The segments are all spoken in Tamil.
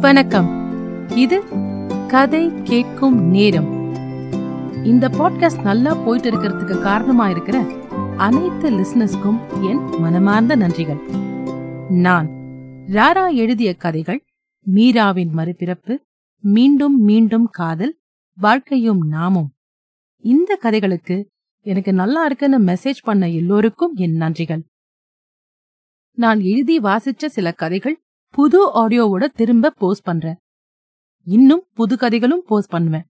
வணக்கம். இது கதை கேட்கும் நேரம். இந்த பாட்காஸ்ட் நல்லா போயிட்டு இருக்கிறதுக்கு காரணமா இருக்கிற அனைத்து லிசனஸ்க்கும் என் மனமார்ந்த நன்றிகள். நான் ராரா எழுதிய கதைகள் மீராவின் மறுபிறப்பு மீண்டும் மீண்டும் காதல் வாழ்க்கையும் நாமும். இந்த கதைகளுக்கு எனக்கு நல்லா இருக்குன்னு மெசேஜ் பண்ண எல்லோருக்கும் என் நன்றிகள். நான் எழுதி வாசிச்ச சில கதைகள் புது ஆடியோவோட திரும்ப போஸ்ட் பண்றேன். இன்னும் புது கதைகளும் போஸ்ட் பண்ணுவேன்.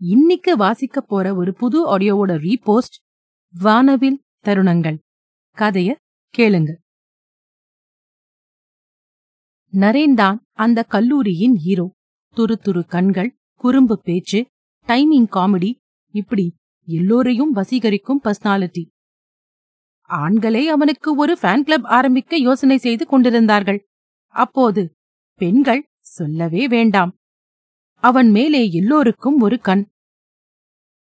இன்னைக்கு வாசிக்க போற ஒரு புது ஆடியோவோட ரீபோஸ்ட் வானவில் தருணங்கள். கதைய கேளுங்க. நரேன் தான் அந்த கல்லூரியின் ஹீரோ. துரு துரு கண்கள் குறும்பு பேச்சு டைமிங் காமெடி இப்படி எல்லோரையும் வசீகரிக்கும் பர்சனாலிட்டி. ஆண்களே அவனுக்கு ஒரு ஃபேன் கிளப் ஆரம்பிக்க யோசனை செய்து கொண்டிருந்தார்கள். அப்போது பெண்கள் சொல்லவே வேண்டாம். அவன் மேலே எல்லோருக்கும் ஒரு கண்.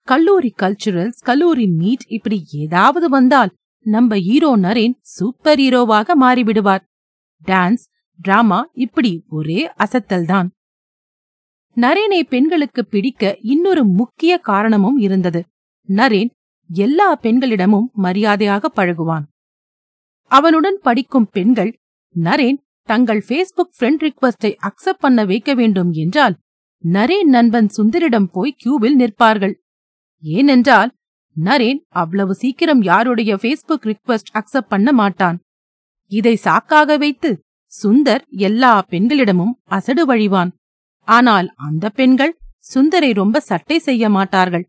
கல்லூரி கல்ச்சுரல்ஸ் கல்லூரி மீட் இப்படி ஏதாவது வந்தால் நம்ம ஹீரோ நரேன் சூப்பர் ஹீரோவாக மாறிவிடுவார். டான்ஸ் டிராமா இப்படி ஒரே அசத்தல்தான் நரேனை பெண்களுக்கு பிடிக்க இன்னொரு முக்கிய காரணமும் இருந்தது. நரேன் எல்லா பெண்களிடமும் மரியாதையாக பழகுவான். அவனுடன் படிக்கும் பெண்கள் நரேன் தங்கள் ஃபேஸ்புக் ஃப்ரெண்ட் ரிக்வஸ்டை அக்செப்ட் பண்ண வைக்க வேண்டும் என்றால் நரேன் நண்பன் சுந்தரிடம் போய் கியூவில் நிற்பார்கள். ஏனென்றால் நரேன் அவ்வளவு சீக்கிரம் யாருடைய ஃபேஸ்புக் ரிக்வெஸ்ட் அக்செப்ட் பண்ண மாட்டான். இதை சாக்காக வைத்து சுந்தர் எல்லா பெண்களிடமும் அசடு வழிவான். ஆனால் அந்த பெண்கள் சுந்தரை ரொம்ப சட்டை செய்ய மாட்டார்கள்.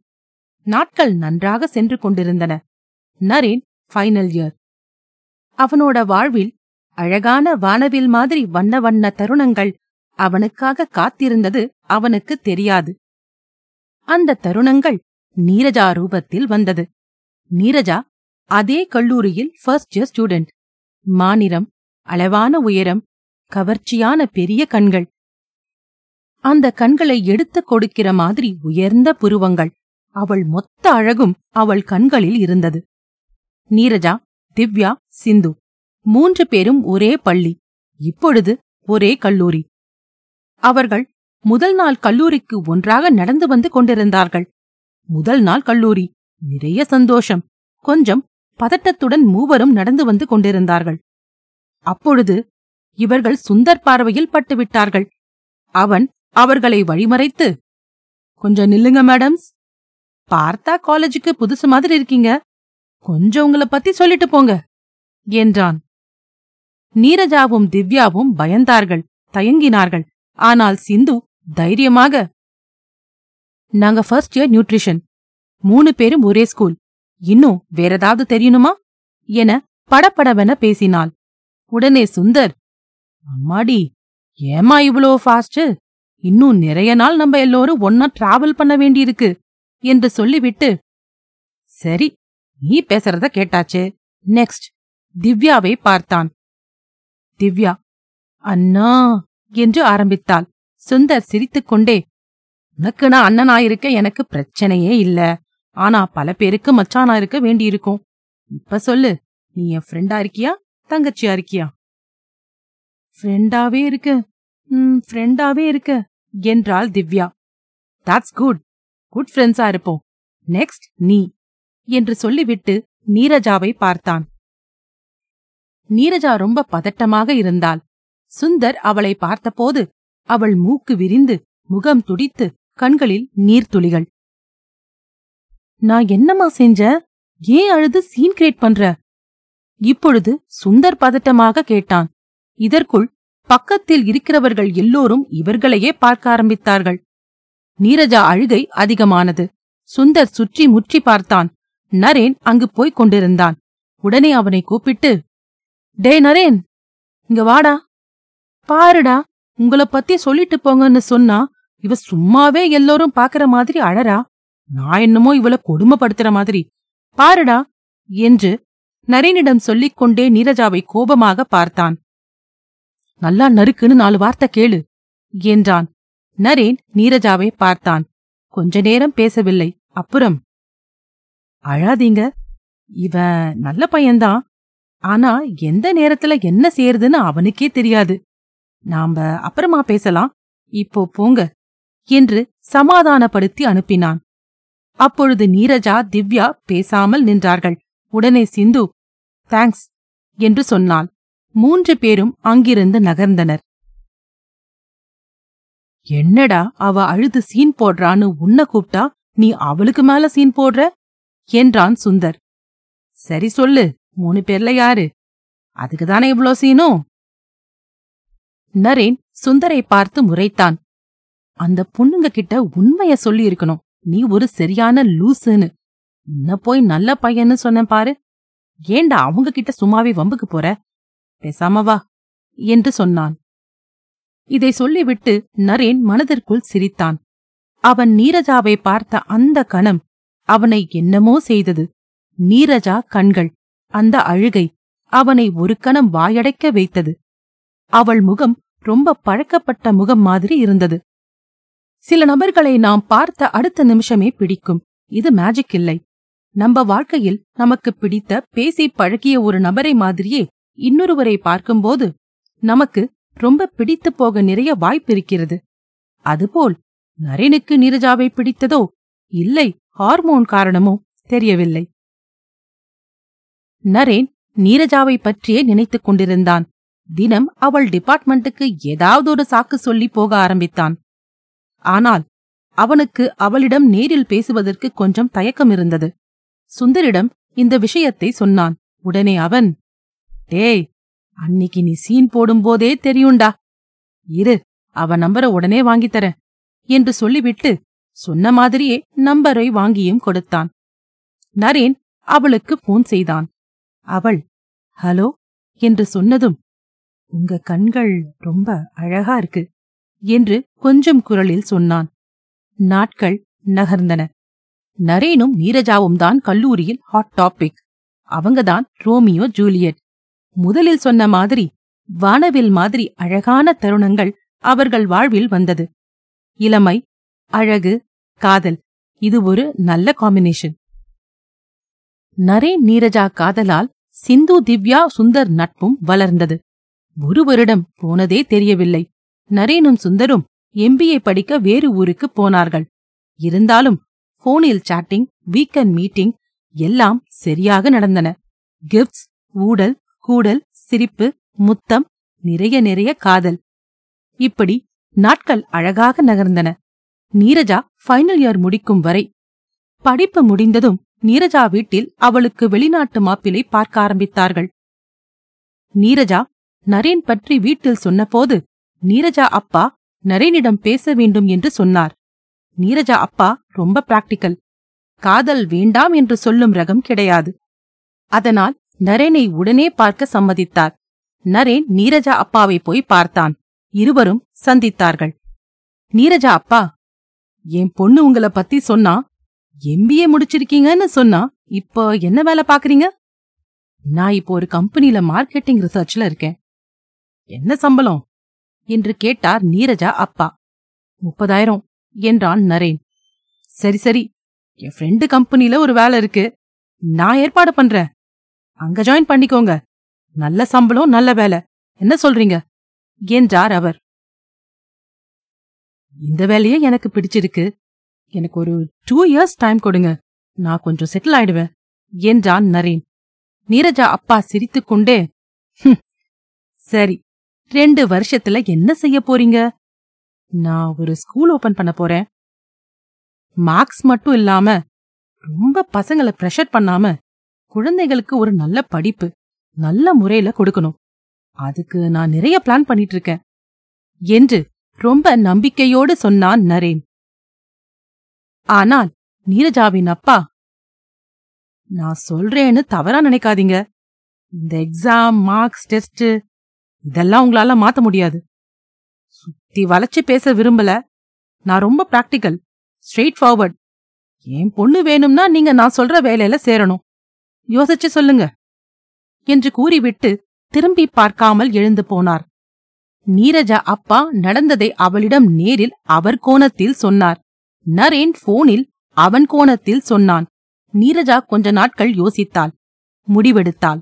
நாட்கள் நன்றாக சென்று கொண்டிருந்தன. நரேன் ஃபைனல் இயர் அவனோட வாழ்வில் அழகான வானவில் மாதிரி வண்ண வண்ண தருணங்கள் அவனுக்காக காத்திருந்தது அவனுக்கு தெரியாது. அந்த தருணங்கள் நீரஜா ரூபத்தில் வந்தது. நீரஜா அதே கல்லூரியில் ஃபர்ஸ்ட் இயர் ஸ்டூடெண்ட் மாநிறம் அளவான உயரம் கவர்ச்சியான பெரிய கண்கள். அந்த கண்களை எடுத்துக் கொடுக்கிற மாதிரி உயர்ந்த புருவங்கள். அவள் மொத்த அழகும் அவள் கண்களில் இருந்தது. நீரஜா திவ்யா சிந்து. மூன்று பேரும் ஒரே பள்ளி. இப்பொழுது ஒரே கல்லூரி. அவர்கள் முதல் நாள் கல்லூரிக்கு ஒன்றாக நடந்து வந்து கொண்டிருந்தார்கள். முதல் நாள் கல்லூரி. நிறைய சந்தோஷம். கொஞ்சம் பதட்டத்துடன் மூவரும் நடந்து வந்து கொண்டிருந்தார்கள். அப்பொழுது இவர்கள் சுந்தர் பார்வையில் பட்டுவிட்டார்கள் அவன் அவர்களை வழிமறைத்து கொஞ்சம் நில்லுங்க மேடம்ஸ். பார்த்தா காலேஜுக்கு புதுசு மாதிரி இருக்கீங்க. கொஞ்சம் உங்களை பத்தி சொல்லிட்டு போங்க என்றான். நீரஜாவும் திவ்யாவும் பயந்தார்கள் தயங்கினார்கள். ஆனால் சிந்து தைரியமாக நாங்க ஃபர்ஸ்ட் இயர் நியூட்ரிஷன் மூணு பேரும் ஒரே ஸ்கூல் இன்னும் வேற ஏதாவது தெரியணுமா? என படபடவென பேசினாள். உடனே சுந்தர் அம்மாடி ஏமா இவ்வளோ ஃபாஸ்ட் இன்னும் நிறைய நாள் நம்ம எல்லோரும் ஒன்னா டிராவல் பண்ண வேண்டியிருக்கு என்று சொல்லிவிட்டு சரி நீ பேசுறத கேட்டாச்சு. நெக்ஸ்ட் திவ்யாவை பார்த்தான். திவ்யா. அண்ணா என்று ஆரம்பித்தாள். சுந்தர் சிரித்துக்கொண்டே உனக்கு நான் அண்ணனாயிருக்க எனக்கு பிரச்சனையே இல்ல. ஆனா பல பேருக்கு மச்சானா இருக்க வேண்டியிருக்கும். இப்ப சொல்லு நீ என் ஃப்ரெண்டா இருக்கியா தங்கச்சியா இருக்கியா? ஃப்ரெண்டாவே இருக்க. ம் ஃப்ரெண்டாவே இருக்க என்றாள் திவ்யா. தாட்ஸ் குட் குட் ஃப்ரெண்ட்ஸா இருப்போம். நெக்ஸ்ட் நீ என்று சொல்லிவிட்டு நீரஜாவை பார்த்தான். நீரஜா ரொம்ப பதட்டமாக இருந்தாள். சுந்தர் அவளை பார்த்தபோது அவள் மூக்கு விரிந்து முகம் துடித்து கண்களில் நீர்த்துளிகள். நான் என்னம்மா செஞ்ச? ஏன் அழுது சீன் கிரியேட் பண்ற? இப்பொழுது சுந்தர் பதட்டமாக கேட்டான். இதற்குள் பக்கத்தில் இருக்கிறவர்கள் எல்லோரும் இவர்களையே பார்க்க ஆரம்பித்தார்கள். நீரஜா அழுகை அதிகமானது. சுந்தர் சுற்றி முற்றி பார்த்தான். நரேன் அங்கு போய்க் கொண்டிருந்தான். உடனே அவனை கூப்பிட்டு டே நரேன் இங்க வாடா. பாருடா உங்களை பத்தி சொல்லிட்டு போங்கன்னு சொன்னா இவ சும்மாவே எல்லோரும் பாக்குற மாதிரி அழறா. நான் என்னமோ இவள கொடுமைப்படுத்துற மாதிரி. பாருடா என்று நரேனிடம் சொல்லிக் கொண்டே நீரஜாவை கோபமாக பார்த்தான். நல்லா நறுக்குன்னு நாலு வார்த்தை கேளு என்றான். நரேன் நீரஜாவை பார்த்தான். கொஞ்ச நேரம் பேசவில்லை. அப்புறம் அழாதீங்க. இவன் நல்ல பையன்தான். ஆனா எந்த நேரத்துல என்ன செய்யறதுன்னு அவனுக்கே தெரியாது. நாம அப்புறமா பேசலாம். இப்போ போங்க என்று சமாதானப்படுத்தி அனுப்பினான். அப்பொழுது நீரஜா திவ்யா பேசாமல் நின்றார்கள். உடனே சிந்து தேங்க்ஸ் என்று சொன்னாள். மூன்று பேரும் அங்கிருந்து நகர்ந்தனர். என்னடா அவ அழுது சீன் போடுறான்னு உன்ன கூப்பிட்டா நீ அவளுக்கு மேல சீன் போடுற? என்றான் சுந்தர். சரி சொல்லு மூணு பேர்ல யாரு? அதுக்குதானே இவ்ளோ சீனும்? நரேன் சுந்தரை பார்த்து முறைத்தான். அந்த பொண்ணுங்க கிட்ட உண்மைய சொல்லி இருக்கணும் நீ ஒரு சரியான லூசுன்னு. உன்ன போய் நல்ல பையன்னு சொன்னேன் பாரு. ஏண்டா அவங்க கிட்ட சும்மாவே வம்புக்கு போற? பேசாம வா என்று சொன்னான். இதை சொல்லிவிட்டு நரேன் மனதிற்குள் சிரித்தான். அவன் நீரஜாவை பார்த்த அந்த கணம் அவனை என்னமோ செய்தது. நீரஜா கண்கள். அந்த அழுகை அவனை ஒரு கணம் வாயடைக்க வைத்தது. அவள் முகம் ரொம்ப பழக்கப்பட்ட முகம் மாதிரி இருந்தது. சில நபர்களை நாம் பார்த்த அடுத்த நிமிஷமே பிடிக்கும். இது மேஜிக் இல்லை. நம்ம வாழ்க்கையில் நமக்கு பிடித்த பேசி பழகிய ஒரு நபரை மாதிரியே இன்னொருவரை பார்க்கும்போது நமக்கு ரொம்ப பிடித்து போக நிறைய வாய்ப்பு இருக்கிறது. அதுபோல் நரேனுக்கு நீரஜாவை பிடித்ததோ இல்லை ஹார்மோன் காரணமோ தெரியவில்லை. நரேன் நீரஜாவை பற்றியே நினைத்துக் கொண்டிருந்தான். தினம் அவள் டிபார்ட்மெண்ட்டுக்கு ஏதாவது ஒரு சாக்கு சொல்லி போக ஆரம்பித்தான். ஆனால் அவனுக்கு அவளிடம் நேரில் பேசுவதற்கு கொஞ்சம் தயக்கம் இருந்தது சுந்தரிடம் இந்த விஷயத்தை சொன்னான். உடனே அவன் டேய் அன்னிக்கு நீ சீன் போடும்போதே தெரியுண்டா இரு அவ நம்பரை உடனே வாங்கித்தரேன் என்று சொல்லிவிட்டு சொன்ன மாதிரியே நம்பரை வாங்கியும் கொடுத்தான். நரேன் அவளுக்கு போன் செய்தான். அவள் ஹலோ? என்று சொன்னதும் உங்க கண்கள் ரொம்ப அழகா இருக்கு என்று கொஞ்சம் குரலில் சொன்னான். நாட்கள் நகர்ந்தன. நரேனும் நீரஜாவும் தான் கல்லூரியில் ஹாட் டாபிக் அவங்கதான் ரோமியோ ஜூலியட். முதலில் சொன்ன மாதிரி வானவில் மாதிரி அழகான தருணங்கள் அவர்கள் வாழ்வில் வந்தது. இளமை அழகு காதல் இது ஒரு நல்ல காம்பினேஷன் நரேன் நீரஜா காதலால் சிந்து திவ்யா சுந்தர் நட்பும் வளர்ந்தது. ஒரு வருடம் போனதே தெரியவில்லை. நரேனும் சுந்தரும் எம்பிஏ படிக்க வேறு ஊருக்கு போனார்கள். இருந்தாலும் போனில் சாட்டிங் வீக்கெண்ட் மீட்டிங் எல்லாம் சரியாக நடந்தன. கிஃப்ட்ஸ் ஊடல் கூடல் சிரிப்பு முத்தம் நிறைய நிறைய காதல். இப்படி நாட்கள் அழகாக நகர்ந்தன. நீரஜா ஃபைனல் இயர் முடிக்கும் வரை படிப்பு முடிந்ததும் நீரஜா வீட்டில் அவளுக்கு வெளிநாட்டு மாப்பிளை பார்க்க ஆரம்பித்தார்கள். நீரஜா நரேன் பற்றி வீட்டில் சொன்னபோது நீரஜா அப்பா நரேனிடம் பேச வேண்டும் என்று சொன்னார். நீரஜா அப்பா ரொம்ப பிராக்டிக்கல் காதல் வேண்டாம் என்று சொல்லும் ரகம் கிடையாது. அதனால் நரேனை உடனே பார்க்க சம்மதித்தார். நரேன் நீரஜா அப்பாவை போய் பார்த்தான். இருவரும் சந்தித்தார்கள். நீரஜா அப்பா என் பொண்ணு உங்கள பத்தி சொன்னா எம்பிஏ முடிச்சிருக்கீங்கன்னு சொன்னா இப்போ என்ன வேலை பாக்குறீங்க நான் இப்போ ஒரு கம்பெனில மார்க்கெட்டிங் ரிசர்ச்ல இருக்கேன். என்ன சம்பளம்? என்று கேட்டார் நீரஜா அப்பா. முப்பதாயிரம் என்றான் நரேன். சரி சரி என் ஃப்ரெண்டு கம்பெனில ஒரு வேலை இருக்கு. நான் ஏற்பாடு பண்றேன். அங்க ஜாயின் பண்ணிக்கோங்க. நல்ல சம்பளம் நல்ல வேலை. என்ன சொல்றீங்க? என்றார் அவர். இந்த வேலையே எனக்கு பிடிச்சிருக்கு. எனக்கு ஒரு டூ இயர்ஸ் டைம் கொடுங்க. நான் கொஞ்சம் செட்டில் ஆயிடுவேன். என்றான் நரேன். நீரஜா அப்பா சிரித்துக்கொண்டே "ஹும், சரி ரெண்டு வருஷத்துல என்ன செய்ய போறீங்க? நான் ஒரு ஸ்கூல் ஓபன் பண்ண போறேன். மார்க்ஸ் மட்டும் இல்லாம ரொம்ப பசங்களை ப்ரெஷர் பண்ணாம குழந்தைகளுக்கு ஒரு நல்ல படிப்பு நல்ல முறையில கொடுக்கணும். அதுக்கு நான் நிறைய பிளான் பண்ணிட்டு இருக்கேன். என்று ரொம்ப நம்பிக்கையோடு சொன்னான் நரேன். ஆனால் நீரஜாவின் அப்பா நான் சொல்றேன்னு தவறா நினைக்காதீங்க. இந்த எக்ஸாம் மார்க்ஸ் டெஸ்ட் இதெல்லாம் உங்களால மாத்த முடியாது. சுத்தி வளைச்சு பேச விரும்பல. நான் ரொம்ப பிராக்டிக்கல் ஸ்ட்ரெயிட் ஃபார்வர்ட். என் பொண்ணு வேணும்னா நீங்க நான் சொல்ற வேலையில சேரணும். யோசிச்சு சொல்லுங்க. என்று கூறிவிட்டு திரும்பி பார்க்காமல் எழுந்து போனார். நீரஜா அப்பா நடந்ததை அவளிடம் நேரில் அவர் கோணத்தில் சொன்னார். நரேன் போனில் அவன் கோணத்தில் சொன்னான். நீரஜா கொஞ்ச நாட்கள் யோசித்தாள். முடிவெடுத்தாள்.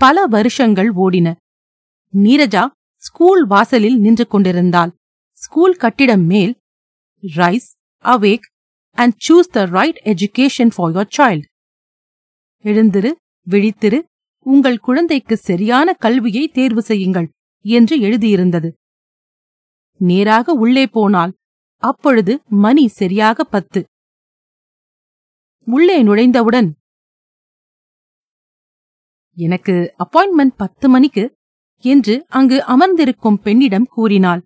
பல வருஷங்கள் ஓடின. நீரஜா ஸ்கூல் வாசலில் நின்று கொண்டிருந்தாள். ஸ்கூல் கட்டிடம் மேல் rise awake and choose the right education for your child எழுந்திரு விழித்திரு உங்கள் குழந்தைக்கு சரியான கல்வியை தேர்வு செய்யுங்கள் என்று எழுதியிருந்தது. நேராக உள்ளே போனால் அப்பொழுது மணி சரியாக பத்து. உள்ளே நுழைந்தவுடன் எனக்கு அப்பாயின்மெண்ட் பத்து மணிக்கு என்று அங்கு அமர்ந்திருக்கும் பெண்ணிடம் கூறினாள்.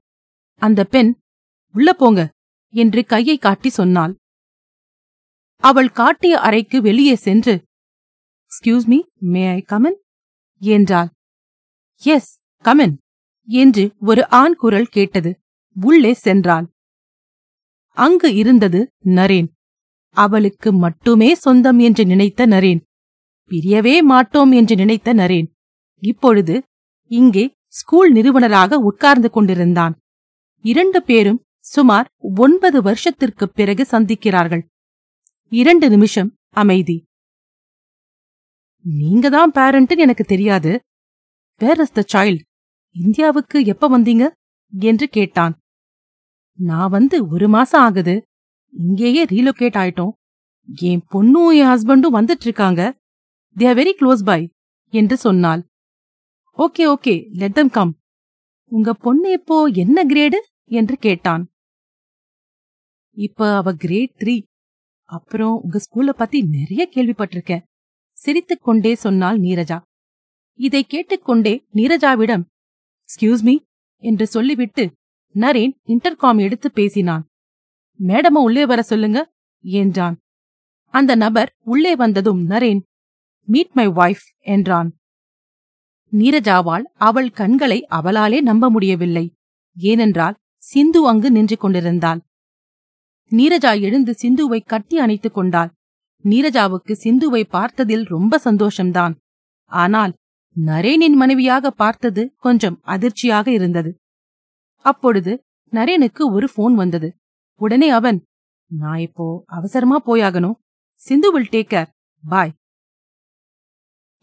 அந்த பெண் உள்ள போங்க என்று கையை காட்டி சொன்னாள். அவள் காட்டிய அறைக்கு வெளியே சென்று excuse me may I come in என்றாள். எஸ் கமன் என்று ஒரு ஆண் குரல் கேட்டது. உள்ளே சென்றாள். அங்கு இருந்தது நரேன். அவளுக்கு மட்டுமே சொந்தம் என்று நினைத்த நரேன். பிரியவே மாட்டோம் என்று நினைத்த நரேன். இப்பொழுது இங்கே ஸ்கூல் நிறுவனராக உட்கார்ந்து கொண்டிருந்தான். இரண்டு பேரும் சுமார் ஒன்பது வருஷத்திற்குப் பிறகு சந்திக்கிறார்கள். இரண்டு நிமிஷம் அமைதி. நீங்க தான் பேரண்ட்னு எனக்கு தெரியாது. வேர் இஸ் த சைல்ட் இந்தியாவுக்கு எப்ப வந்தீங்க? என்று கேட்டான். நான் வந்து ஒரு மாசம் ஆகுது. இங்கேயே ரீலொகேட் ஆயிட்டோம். என் பொண்ணும் என் ஹஸ்பண்டும் வந்துட்டு இருக்காங்க they are very close by என்று சொன்னாள். Okay okay let them come உங்க பொண்ணு இப்போ என்ன கிரேடு என்று கேட்டான். இப்ப அவ கிரேட் த்ரீ அப்புறம் உங்க ஸ்கூல்ல பத்தி நிறைய கேள்விப்பட்டிருக்கேன். சிரித்துக் கொண்டே சொன்னாள் நீரஜா. இதை கேட்டுக்கொண்டே நீரஜாவிடம் எக்ஸ்கியூஸ் மீ என்று சொல்லிவிட்டு நரேன் இன்டர்காம் எடுத்து பேசினான். மேடம உள்ளே வர சொல்லுங்க என்றான். அந்த நபர் உள்ளே வந்ததும் நரேன் மீட் மை வைஃப் என்றான். நீரஜாவால் அவள் கண்களை அவளாலே நம்ப முடியவில்லை. ஏனென்றால் சிந்து அங்கு நின்று கொண்டிருந்தாள். நீரஜா எழுந்து சிந்துவை கட்டி அணைத்துக் கொண்டாள். நீரஜாவுக்கு சிந்துவை பார்த்ததில் ரொம்ப சந்தோஷம்தான். ஆனால் நரேனின் மனைவியாக பார்த்தது கொஞ்சம் அதிர்ச்சியாக இருந்தது. அப்பொழுது நரேனுக்கு ஒரு போன் வந்தது. உடனே அவன் நான் இப்போ அவசரமா போயாகணும். Sindhu will take care bye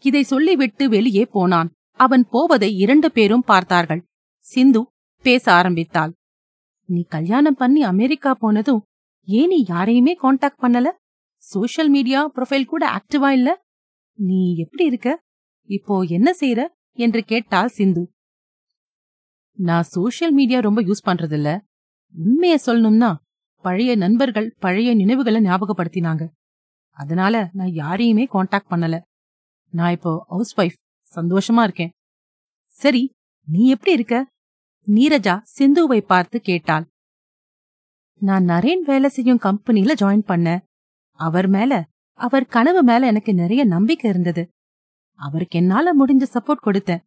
இதை சொல்லிவிட்டு வெளியே போனான். அவன் போவதை இரண்டு பேரும் பார்த்தார்கள். சிந்து பேச ஆரம்பித்தாள். நீ கல்யாணம் பண்ணி அமெரிக்கா போனதும் ஏன் நீ யாரையுமே காண்டாக்ட் பண்ணல? சோஷியல் மீடியா ப்ரொஃபைல் கூட ஆக்டிவா இல்ல? நீ எப்படி இருக்க? இப்போ என்ன செய்யற என்று கேட்டாள் சிந்து. நான் சோஷியல் மீடியா ரொம்ப யூஸ் பண்றது இல்ல உண்மைய சொல்லணும்னா பழைய நண்பர்கள் பழைய நினைவுகளை ஞாபகப்படுத்தினாங்க. அதனால நான் யாரையுமே காண்டாக்ட் பண்ணல. நான் இப்போ ஹவுஸ் ஒய்ஃப் சந்தோஷமா இருக்கேன். சரி நீ எப்படி இருக்க? நீரஜா சிந்துவை பார்த்து கேட்டாள். நான் நரேன் வேலை செய்யும் கம்பெனில ஜாயின் பண்ண அவர் மேல அவர் கனவு மேல எனக்கு நிறைய நம்பிக்கை இருந்தது. அவருக்கு என்னால முடிஞ்ச சப்போர்ட் கொடுத்தேன்.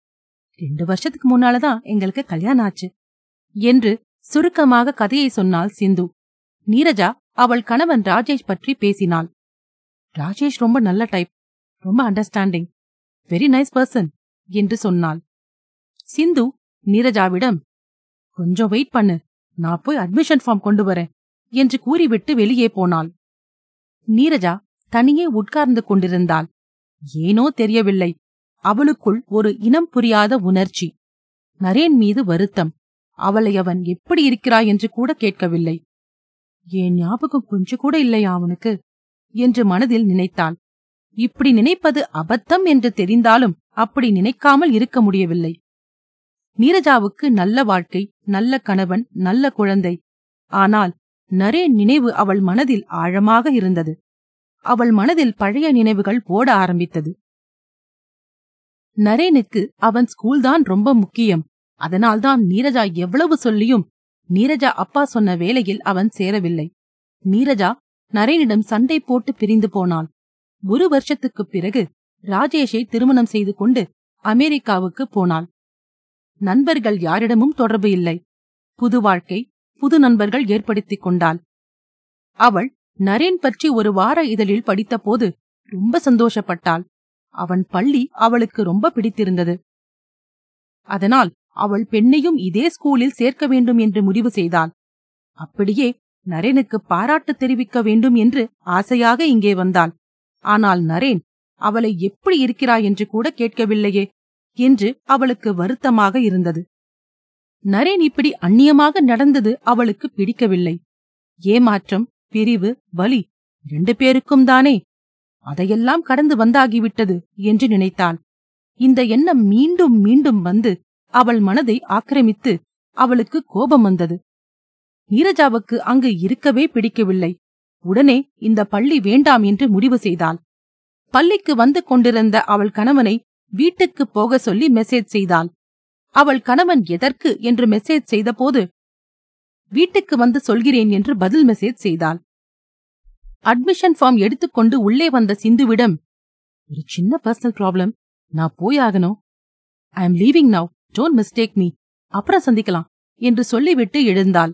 ரெண்டு வருஷத்துக்கு முன்னாலதான் எங்களுக்கு கல்யாணம் ஆச்சு என்று சுருக்கமாக கதையை சொன்னாள் சிந்து. நீரஜா அவள் கணவன் ராஜேஷ் பற்றி பேசினாள். ராஜேஷ் ரொம்ப நல்ல டைப் ரொம்ப அண்டர்ஸ்டாண்டிங் வெரி நைஸ் பர்சன் என்று சொன்னாள். சிந்து நீரஜாவிடம் கொஞ்சம் வெயிட் பண்ணு நான் போய் அட்மிஷன் ஃபார்ம் கொண்டு வரேன் என்று கூறிவிட்டு வெளியே போனாள். நீரஜா தனியே உட்கார்ந்து கொண்டிருந்தாள். ஏனோ தெரியவில்லை அவளுக்குள் ஒரு இனம் புரியாத உணர்ச்சி. நரேன் மீது வருத்தம். அவளை அவன் எப்படி இருக்கிறாய் என்று கூட கேட்கவில்லை. என் ஞாபகம் கொஞ்சம் கூட இல்லையா அவனுக்கு? என்று மனதில் நினைத்தாள். இப்படி நினைப்பது அபத்தம் என்று தெரிந்தாலும் அப்படி நினைக்காமல் இருக்க முடியவில்லை. நீரஜாவுக்கு நல்ல வாழ்க்கை நல்ல கணவன் நல்ல குழந்தை. ஆனால் நரேன் நினைவு அவள் மனதில் ஆழமாக இருந்தது. அவள் மனதில் பழைய நினைவுகள் ஓட ஆரம்பித்தது. நரேனுக்கு அவன் ஸ்கூல்தான் ரொம்ப முக்கியம். அதனால்தான் நீரஜா எவ்வளவு சொல்லியும் நீரஜா அப்பா சொன்ன வேலையில் அவன் சேரவில்லை. நீரஜா நரேனிடம் சண்டை போட்டு பிரிந்து போனாள். ஒரு வருஷத்துக்குப் பிறகு ராஜேஷை திருமணம் செய்து கொண்டு அமெரிக்காவுக்கு போனாள். நண்பர்கள் யாரிடமும் தொடர்பு இல்லை. புது வாழ்க்கை புது நண்பர்கள் ஏற்படுத்திக் கொண்டாள். அவள் நரேன் பற்றி ஒரு வார இதழில் படித்தபோது ரொம்ப சந்தோஷப்பட்டாள். அவன் பள்ளி அவளுக்கு ரொம்ப பிடித்திருந்தது. அதனால் அவள் பெண்ணையும் இதே ஸ்கூலில் சேர்க்க வேண்டும் என்று முடிவு செய்தாள். அப்படியே நரேனுக்கு பாராட்டு தெரிவிக்க வேண்டும் என்று ஆசையாக இங்கே வந்தாள். ஆனால் நரேன் அவளை எப்படி இருக்கிறாய் என்று கூட கேட்கவில்லையே என்று அவளுக்கு வருத்தமாக இருந்தது. நரேன் இப்படி அந்நியமாக நடந்தது அவளுக்கு பிடிக்கவில்லை. ஏமாற்றம் பிரிவு வலி இரண்டு பேருக்கும் தானே அதையெல்லாம் கடந்து வந்தாகிவிட்டது என்று நினைத்தாள். இந்த எண்ணம் மீண்டும் மீண்டும் வந்து அவள் மனதை ஆக்கிரமித்து அவளுக்கு கோபம் வந்தது. நீரஜாவுக்கு அங்கு இருக்கவே பிடிக்கவில்லை. உடனே இந்த பள்ளி வேண்டாம் என்று முடிவு செய்தாள். பள்ளிக்கு வந்து கொண்டிருந்த அவள் கணவனை வீட்டுக்கு போக சொல்லி மெசேஜ் செய்தாள். அவள் கணவன் எதற்கு என்று மெசேஜ் செய்தபோது வீட்டுக்கு வந்து சொல்கிறேன் என்று பதில் மெசேஜ் செய்தாள். அட்மிஷன் ஃபார்ம் எடுத்துக்கொண்டு உள்ளே வந்த சிந்துவிடம் ஒரு சின்ன பர்சனல் ப்ராப்ளம் நான் போயாகணும் I am leaving now don't mistake me அப்புறம் சந்திக்கலாம் என்று சொல்லிவிட்டு எழுந்தாள்.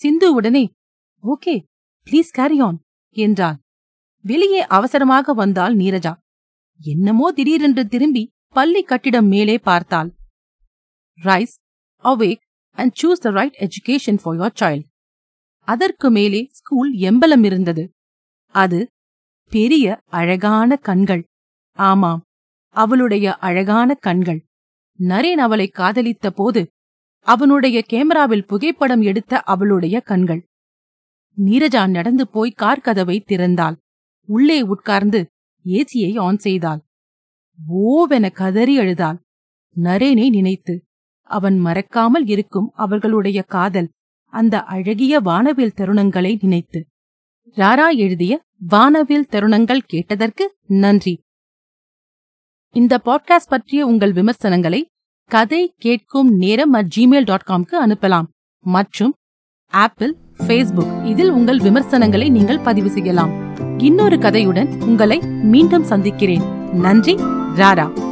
சிந்து உடனே ஓகே ப்ளீஸ் கேரி ஆன் என்றாள். வெளியே அவசரமாக வந்தாள் நீரஜா. என்னமோ திடீரென்று திரும்பி பள்ளி கட்டிடம் மேலே பார்த்தாள். Rise awake and choose the right education for your child அதற்கு மேலே ஸ்கூல் எம்பலம் இருந்தது. அது பெரிய அழகான கண்கள். ஆமாம் அவளுடைய அழகான கண்கள். நரேன் அவளை காதலித்த போது அவனுடைய கேமராவில் புகைப்படம் எடுத்த அவளுடைய கண்கள். நீரஜா நடந்து போய் கார் கதவை திறந்தாள். உள்ளே உட்கார்ந்து ஏசியை ஆன் செய்தாள். ஓவென கதறி அழுதாள். நரேனை நினைத்து. அவன் மறக்காமல் இருக்கும் அவர்களுடைய காதல். அந்த அழகிய வானவில் தருணங்களை நினைத்து. ராரா எழுதிய வானவில் தருணங்கள் கேட்டதற்கு நன்றி. இந்த பாட்காஸ்ட் பற்றிய உங்கள் விமர்சனங்களை கதை கேட்கும் நேரம் அட் ஜிமெயில் டாட் காம்க்கு அனுப்பலாம். மற்றும் ஆப்பிள் ஃபேஸ்புக் இதில் உங்கள் விமர்சனங்களை நீங்கள் பதிவு செய்யலாம். இன்னொரு கதையுடன் உங்களை மீண்டும் சந்திக்கிறேன். நன்றி ராரா.